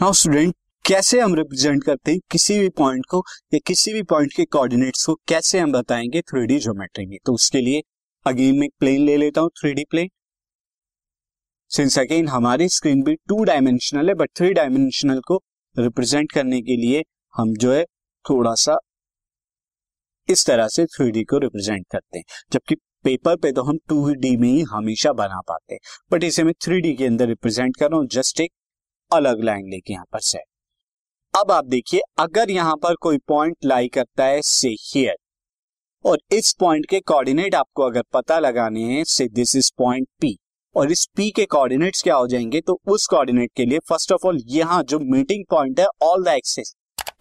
Now student कैसे हम represent करते हैं किसी भी पॉइंट को या किसी भी पॉइंट के कोऑर्डिनेट्स को? कैसे हम बताएँगे थ्री डी ज्योमेट्री में? तो उसके लिए अगेन मैं प्लेन ले लेता हूँ three D plane since again हमारी स्क्रीन भी टू डायमेंशनल है बट थ्री डायमेंशनल को रिप्रेजेंट करने के लिए हम जो है थोड़ा सा इस तरह से थ्री डी को रिप्रेजेंट करते हैं। जबकि पेपर पे तो हम टू डी में ही हमेशा बना पाते हैं। बट इसे मैं थ्री डी के अंदर रिप्रेजेंट कर रहा हूँ जस्ट एक अलग लाइन लेके यहाँ पर सेट अब आप देखिए, अगर यहाँ पर कोई पॉइंट लाई करता है से हियर और इस पॉइंट के कोऑर्डिनेट आपको अगर पता लगाने हैं से दिस इज़ पॉइंट पी और इस पी के कोऑर्डिनेट्स क्या हो जाएँगे तो उस कोऑर्डिनेट के लिए फ़र्स्ट ऑफ़ ऑल यहाँ जो मीटिंग पॉइंट है all the axes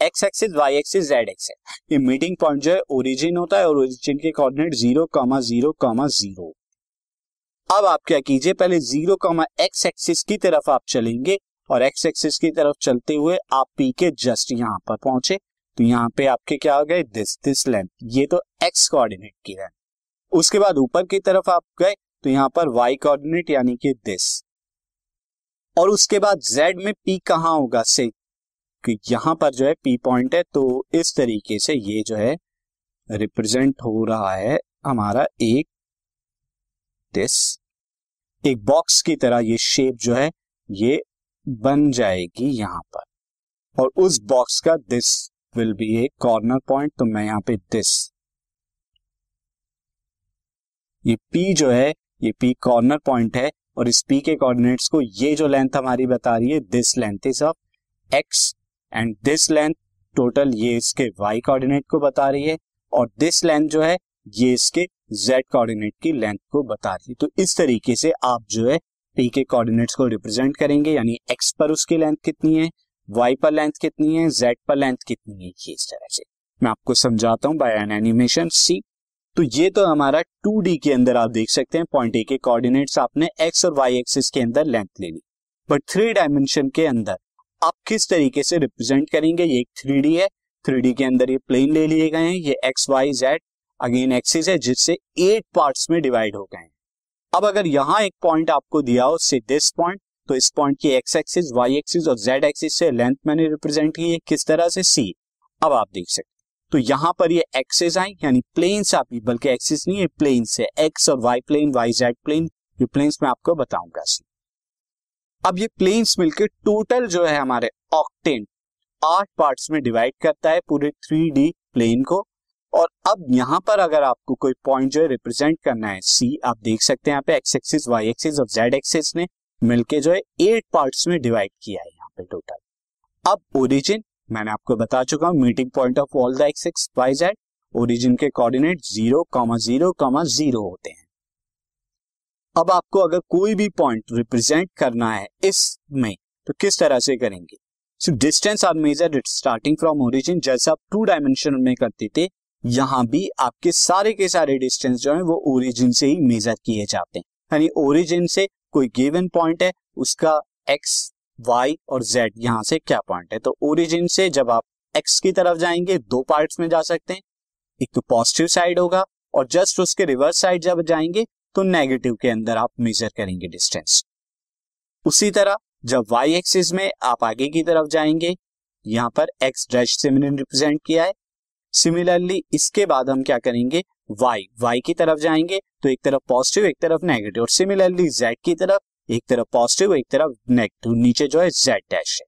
x axis y axis z axis ये मीटिंग पॉइंट जो है ओरिजिन होता है, और ओरिजिन के coordinate zero comma zero comma zero अब आप क्या कीजिए, पहले ज़ीरो कॉमा एक्स एक्सिस की तरफ़ आप चलेंगे और एक्स एक्सिस की तरफ़ चलते हुए आप पी के जस्ट यहाँ पर पहुँचे तो यहाँ पे आपके क्या हो गए? दिस दिस लेंथ ये तो एक्स कोऑर्डिनेट की लेंथ उसके बाद ऊपर की तरफ़ आप गए तो यहाँ पर वाई कोऑर्डिनेट यानी कि दिस और उसके बाद जेड में पी कहाँ होगा? से कि यहाँ पर जो है पी पॉइंट है तो इस तरीके से ये जो है रिप्रेजेंट हो रहा है हमारा एक दिस एक बॉक्स की तरह ये शेप जो है, ये बन जाएगी यहाँ पर। और उस बॉक्स का this will be a corner point तो मैं यहाँ पे दिस ये पी जो है, ये पी कॉर्नर पॉइंट है, और इस पी के कोऑर्डिनेट्स को ये जो लेंथ हमारी बता रही है this length is of x and this length total ये इसके वाई कोऑर्डिनेट को बता रही है, और दिस लेंथ जो है, ये इसके जेड कोऑर्डिनेट की लेंथ को बता रही है। तो इस तरीके से आप जो है पी के कोऑर्डिनेट्स को रिप्रेजेंट करेंगे, यानी एक्स पर उसकी लेंथ कितनी है वाई पर लेंथ कितनी है जेड पर लेंथ कितनी है, ये इस तरह से। मैं आपको समझाता हूँ बाय एन एनिमेशन सी तो ये तो हमारा 2D के अंदर आप देख सकते हैं पॉइंट ए के कोऑर्डिनेट्स आपने एक्स और वाई एक्सिस के अंदर लेंथ ले ली। बट थ्री डायमेंशन के अंदर आप किस तरीके से रिप्रेजेंट करेंगे? ये एक थ्री है। थ्री डी के अंदर ये प्लेन ले लिए गए हैं, ये x y z again axis है, जिससे एट पार्ट्स में डिवाइड हो गए हैं। अब अगर यहाँ एक पॉइंट आपको दिया हो से दिस पॉइंट तो इस पॉइंट की एक्स एक्सिस वाई एक्सिस और जेड एक्सिस से लेंथ मैंने रिप्रेजेंट की है, किस तरह से? सी अब आप देख सकते तो यहाँ पर ये एक्सेस आई, यानी प्लेन से आप बल्कि एक्सिस नहीं है प्लेन से एक्स और y plane y z plane ये प्लेन्स मैं आपको बताऊँगा। सी अब ये प्लेन्स मिलकर टोटल जो है हमारे ऑक्टेन आठ पार्ट्स में डिवाइड करता है पूरे थ्री डी प्लेन को। और अब यहाँ पर अगर आपको कोई पॉइंट जो है रिप्रेजेंट करना है सी आप देख सकते हैं यहाँ पे एक्स एक्सिस वाई एक्सिस और जेड एक्सिस ने मिलके जो है एट पार्ट्स में डिवाइड किया है यहाँ पे टोटल अब ओरिजिन मैंने आपको बता चुका हूँ meeting point of all the x x y z origin के coordinate zero comma zero comma zero होते हैं. अब आपको अगर कोई भी पॉइंट रिप्रेजेंट करना है इसमें तो किस तरह से करेंगे? So distance are measure starting from origin जैसा आप टू डायमेंशन में करते थे यहाँ भी आपके सारे के सारे डिस्टेंस जो है, वो ओरिजिन से ही मेजर किए जाते हैं। यानी ओरिजिन से कोई गिवन पॉइंट है, उसका एक्स वाई और जेड यहाँ से क्या पॉइंट है? तो ओरिजिन से जब आप एक्स की तरफ़ जाएँगे, दो पार्ट्स में जा सकते हैं। एक तो पॉजिटिव साइड होगा और जस्ट उसके रिवर्स साइड जब जाएँगे तो नेगेटिव के अंदर आप मेजर करेंगे डिस्टेंस उसी तरह जब वाई एक्सिस में आप आगे की तरफ़ जाएँगे, यहाँ पर एक्स डैश से मैंने रिप्रेजेंट किया है सिमिलरली इसके बाद हम क्या करेंगे? वाई वाई की तरफ़ जाएँगे तो एक तरफ़ पॉजिटिव एक तरफ़ नेगेटिव और सिमिलरली जेड की तरफ़, एक तरफ़ पॉजिटिव एक तरफ़ नेगेटिव नीचे जो है जेड डैश है।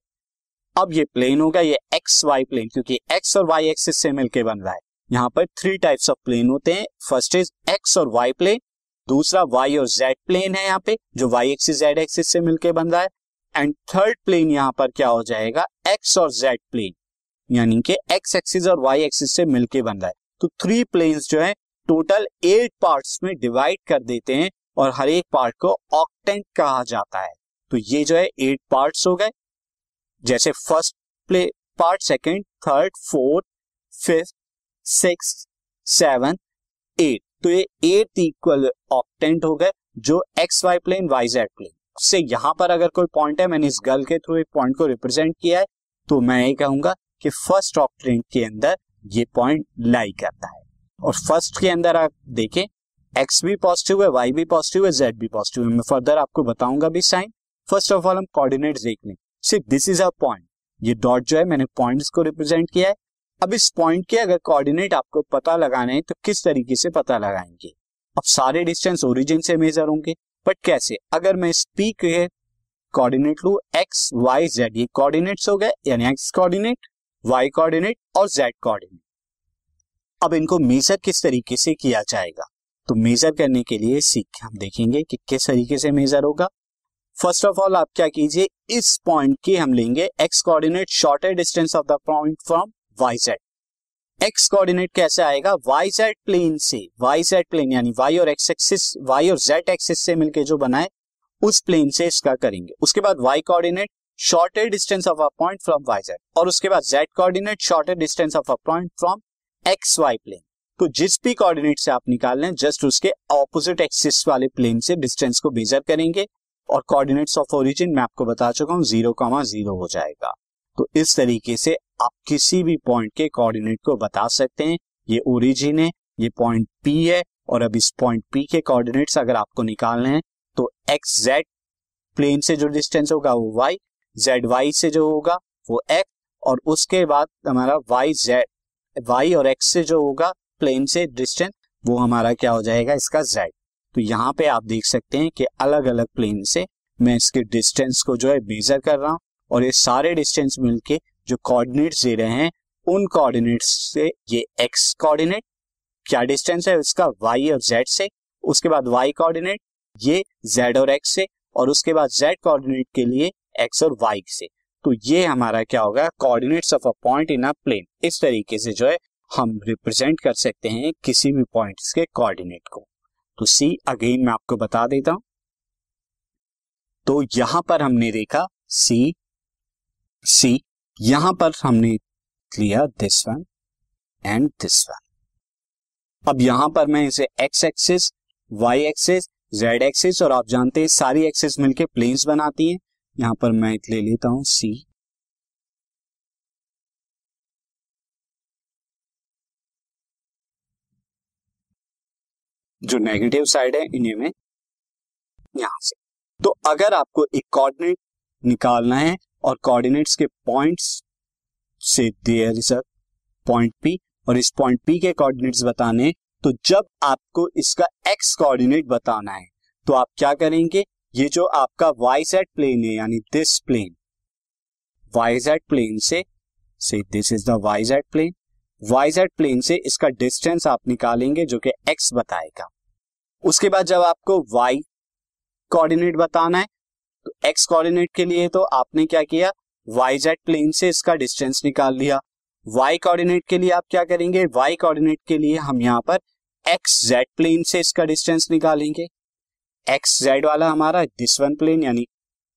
अब ये प्लेन होगा, ये एक्स वाई प्लेन क्योंकि एक्स और वाई एक्सिस से मिलकर बन रहा है। यहाँ पर थ्री टाइप्स ऑफ़ प्लेन होते हैं। फ़र्स्ट इज़ एक्स और वाई प्लेन दूसरा वाई और जेड प्लेन है यहाँ पे, जो वाई एक्सिस जेड एक्सिस से मिलकर बन रहा है। एंड थर्ड प्लेन यहाँ पर क्या हो जाएगा? एक्स और जेड प्लेन यानी कि एक्स एक्सिस और वाई एक्सिस से मिलके बन रहा है। तो थ्री प्लेन्स जो है टोटल एट पार्ट्स में डिवाइड कर देते हैं और हर एक पार्ट को ऑक्टेंट कहा जाता है। तो ये जो है एट पार्ट्स हो गए। जैसे first play part second third fourth fifth six seven eight तो ये एट इक्वल ऑक्टेंट हो गए, जो x y plane y z plane से यहाँ पर अगर कोई पॉइंट है, मैंने इस गर्ल के थ्रू एक पॉइंट को रिप्रेजेंट किया है तो मैं ये कहूँगा कि फ़र्स्ट ऑक्ट्रेंट के अंदर ये पॉइंट लाई करता है। और फ़र्स्ट के अंदर आप देखें एक्स भी पॉजिटिव है वाई भी पॉजिटिव है जेड भी पॉजिटिव है। मैं फर्दर आपको बताऊँगा भी साइन फ़र्स्ट ऑफ़ ऑल हम कोऑर्डिनेट देख लें। सिर्फ़ दिस इज़ अ पॉइंट ये डॉट जो है, मैंने पॉइंट्स को रिप्रेजेंट किया है। अब इस पॉइंट के अगर कोऑर्डिनेट आपको पता लगाना हैं तो किस तरीके से पता लगाएँगे? अब सारे डिस्टेंस ओरिजिन से मेजर होंगे। बट कैसे? अगर मैं इस पी के कोऑर्डिनेट लू एक्स वाई जेड ये कोऑर्डिनेट्स हो गए, यानी एक्स कोऑर्डिनेट वाई कोऑर्डिनेट और जेड कोऑर्डिनेट अब इनको मेजर किस तरीके से किया जाएगा? तो मेजर करने के लिए सीख हम देखेंगे कि किस तरीके से मेजर होगा। फ़र्स्ट ऑफ़ ऑल आप क्या कीजिए? इस पॉइंट की हम लेंगे x coordinate shorter distance of the point from y z x coordinate कैसे आएगा? वाई जेड प्लेन से। वाई जेड प्लेन यानी वाई और एक्स एक्सिस वाई और जेड एक्सिस से मिलके जो बनाए, उस प्लेन से इसका करेंगे। उसके बाद y coordinate shorter distance of a point from y z और उसके बाद z coordinate shorter distance of a point from x y plane तो जिस भी कोऑर्डिनेट से आप निकाल लें जस्ट उसके ऑपोजिट एक्सिस वाले प्लेन से डिस्टेंस को मेजर करेंगे और कोऑर्डिनेट्स ऑफ़ ओरिजिन मैं आपको बता चुका हूँ ज़ीरो कॉमा ज़ीरो हो जाएगा। तो इस तरीके से आप किसी भी पॉइंट के कोऑर्डिनेट को बता सकते हैं। ये ओरिजिन है, ये पॉइंट पी है और अब इस पॉइंट पी के कोऑर्डिनेट्स अगर आपको निकालने हैं तो एक्स जेड प्लेन से जो डिस्टेंस होगा वो वाई जेड वाई से जो होगा, वो एक्स और उसके बाद हमारा वाई जेड वाई और एक्स से जो होगा प्लेन से डिस्टेंस वो हमारा क्या हो जाएगा इसका जेड तो यहाँ पे आप देख सकते हैं कि अलग अलग प्लेन से मैं इसके डिस्टेंस को जो है मेजर कर रहा हूँ, और ये सारे डिस्टेंस मिलके जो कोऑर्डिनेट्स दे रहे हैं, उन कोऑर्डिनेट्स से ये एक्स कोऑर्डिनेट क्या डिस्टेंस है इसका वाई और जेड से, उसके बाद वाई कोऑर्डिनेट ये जेड और एक्स से, और उसके बाद जेड कोऑर्डिनेट के लिए एक्स और वाई से। तो ये हमारा क्या होगा? Coordinates of a point in a plane इस तरीके से जो है, हम रिप्रेजेंट कर सकते हैं किसी भी पॉइंट के कोऑर्डिनेट को। तो सी अगेन मैं आपको बता देता हूँ। तो यहाँ पर हमने देखा सी सी यहाँ पर हमने लिया this one and this one अब यहाँ पर मैं इसे x axis y axis z axis और आप जानते हैं सारी एक्सिस मिलके प्लेन्स बनाती हैं। यहाँ पर मैं एक ले लेता हूँ सी जो नेगेटिव साइड है, इन्हें में यहाँ से। तो अगर आपको एक कोऑर्डिनेट निकालना है और कोऑर्डिनेट्स के पॉइंट्स से there is a point P और इस पॉइंट पी के कोऑर्डिनेट्स बताने तो जब आपको इसका एक्स कोऑर्डिनेट बताना है तो आप क्या करेंगे? ये जो आपका वाई जेड प्लेन है, यानी this plane y z plane से से this is the y z plane y z plane से इसका डिस्टेंस आप निकालेंगे जो कि एक्स बताएगा। उसके बाद जब आपको वाई कोऑर्डिनेट बताना है तो एक्स कोऑर्डिनेट के लिए तो आपने क्या किया? वाई जेड प्लेन से इसका डिस्टेंस निकाल लिया। वाई कोऑर्डिनेट के लिए आप क्या करेंगे? वाई कोऑर्डिनेट के लिए हम यहाँ पर एक्स जेड प्लेन से इसका डिस्टेंस निकालेंगे। एक्स जेड वाला हमारा दिस वन प्लेन यानी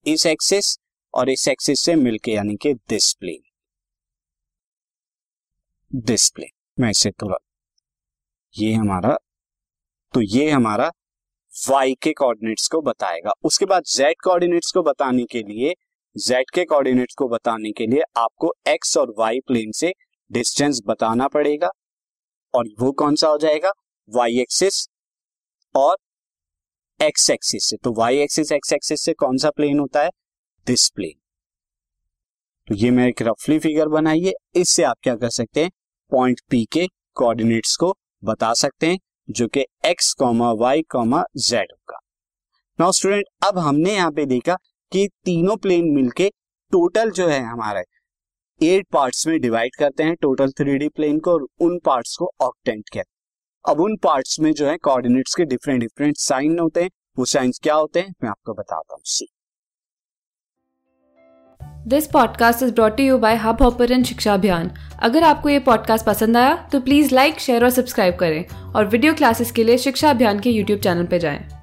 इस एक्सिस और इस एक्सिस से मिलके, यानी कि दिस प्लेन दिस प्लेन मैं इसे थोड़ा, ये हमारा तो ये हमारा y के कोऑर्डिनेट्स को बताएगा। उसके बाद z कोऑर्डिनेट्स को बताने के लिए, z के कोऑर्डिनेट्स को बताने के लिए आपको x और y प्लेन से डिस्टेंस बताना पड़ेगा, और वो कौन सा हो जाएगा? Y एक्सिस और x एक्सिस से तो वाई एक्सिस एक्स एक्सिस से कौन सा प्लेन होता है? दिस प्लेन तो ये मैं एक रफली फिगर बनाइए, इससे आप क्या कर सकते हैं? पॉइंट P के कोऑर्डिनेट्स को बता सकते हैं, जो कि x comma y comma z होगा। नाउ स्टूडेंट अब हमने यहाँ पे देखा कि तीनों प्लेन मिलके टोटल जो है हमारा एट पार्ट्स में डिवाइड करते हैं टोटल थ्री डी प्लेन को और उन पार्ट्स को ऑक्टेंट कहते हैं। अब उन पार्ट्स में जो है कोऑर्डिनेट्स के डिफरेंट डिफरेंट साइन होते हैं। वो साइंस क्या होते हैं? मैं आपको बताता हूँ। See this podcast is brought you by Hubhopper शिक्षा अभियान अगर आपको ये पॉडकास्ट पसंद आया तो प्लीज़ लाइक शेयर और सब्सक्राइब करें। और वीडियो क्लासेस के लिए शिक्षा अभियान के यूट्यूब चैनल पर जाएँ।